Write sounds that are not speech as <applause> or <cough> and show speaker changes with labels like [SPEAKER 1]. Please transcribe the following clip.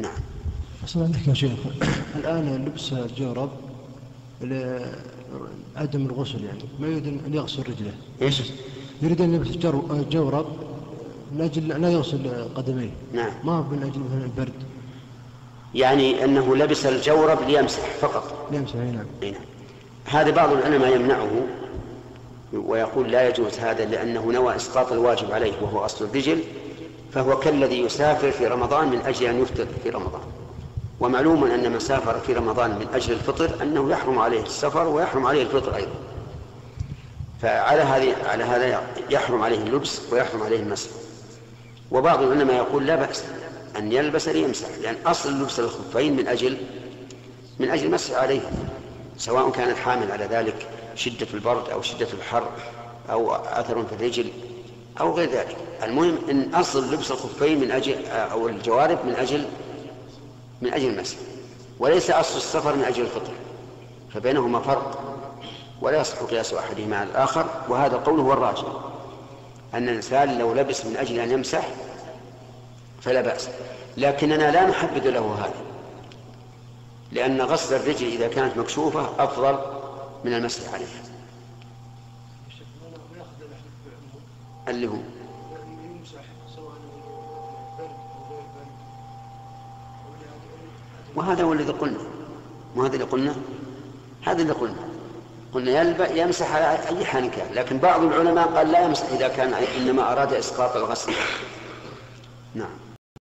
[SPEAKER 1] نعم.
[SPEAKER 2] أصلا عندك يا شيخ. <coughs> الآن لبس الجورب عدم الغسل يعني. ما يريد أن يغسل رجله؟
[SPEAKER 1] إيش؟
[SPEAKER 2] يريد أن يلبس جورب من أجل لا يغسل قدميه.
[SPEAKER 1] نعم.
[SPEAKER 2] ما هو من أجل مثلا البرد؟
[SPEAKER 1] يعني أنه لبس الجورب ليمسح فقط.
[SPEAKER 2] يمسح أي نعم.
[SPEAKER 1] نعم. هذا بعض العلماء يمنعه ويقول لا يجوز هذا لأنه نوى إسقاط الواجب عليه وهو أصل الرجل. فهو كالذي يسافر في رمضان من أجل أن يفطر في رمضان. ومعلوم أن من سافر في رمضان من أجل الفطر أنه يحرم عليه السفر ويحرم عليه الفطر أيضا. فعلى هذه على هذا يحرم عليه اللبس ويحرم عليه المسح. وبعض العلماء يقول لا بأس أن يلبس ليمسح لأن أصل لبس الخفين من أجل من أجل المسح عليه. سواء كان الحامل على ذلك شدة البرد أو شدة الحر أو أثر في الرجل أو غير ذلك. المهم أن أصل لبس الخفين من أجل أو الجوارب من أجل من أجل المسح وليس أصل السفر من أجل الفطر فبينهما فرق ولا يصح قياس أحدهما على الآخر وهذا قوله هو الراجح أن الإنسان لو لبس من أجل أن يمسح فلا بأس. لكننا لا نحدد له هذا لأن غسل الرجل إذا كانت مكشوفة أفضل من المسح عليها اللي هو. وهذا هو الذي قلنا. وهذا اللي قلنا؟ هذا اللي قلنا. قلنا يلب- يمسح على أي كان لكن بعض العلماء قال لا يمسح إذا كان إنما أراد إسقاط الغسل. نعم.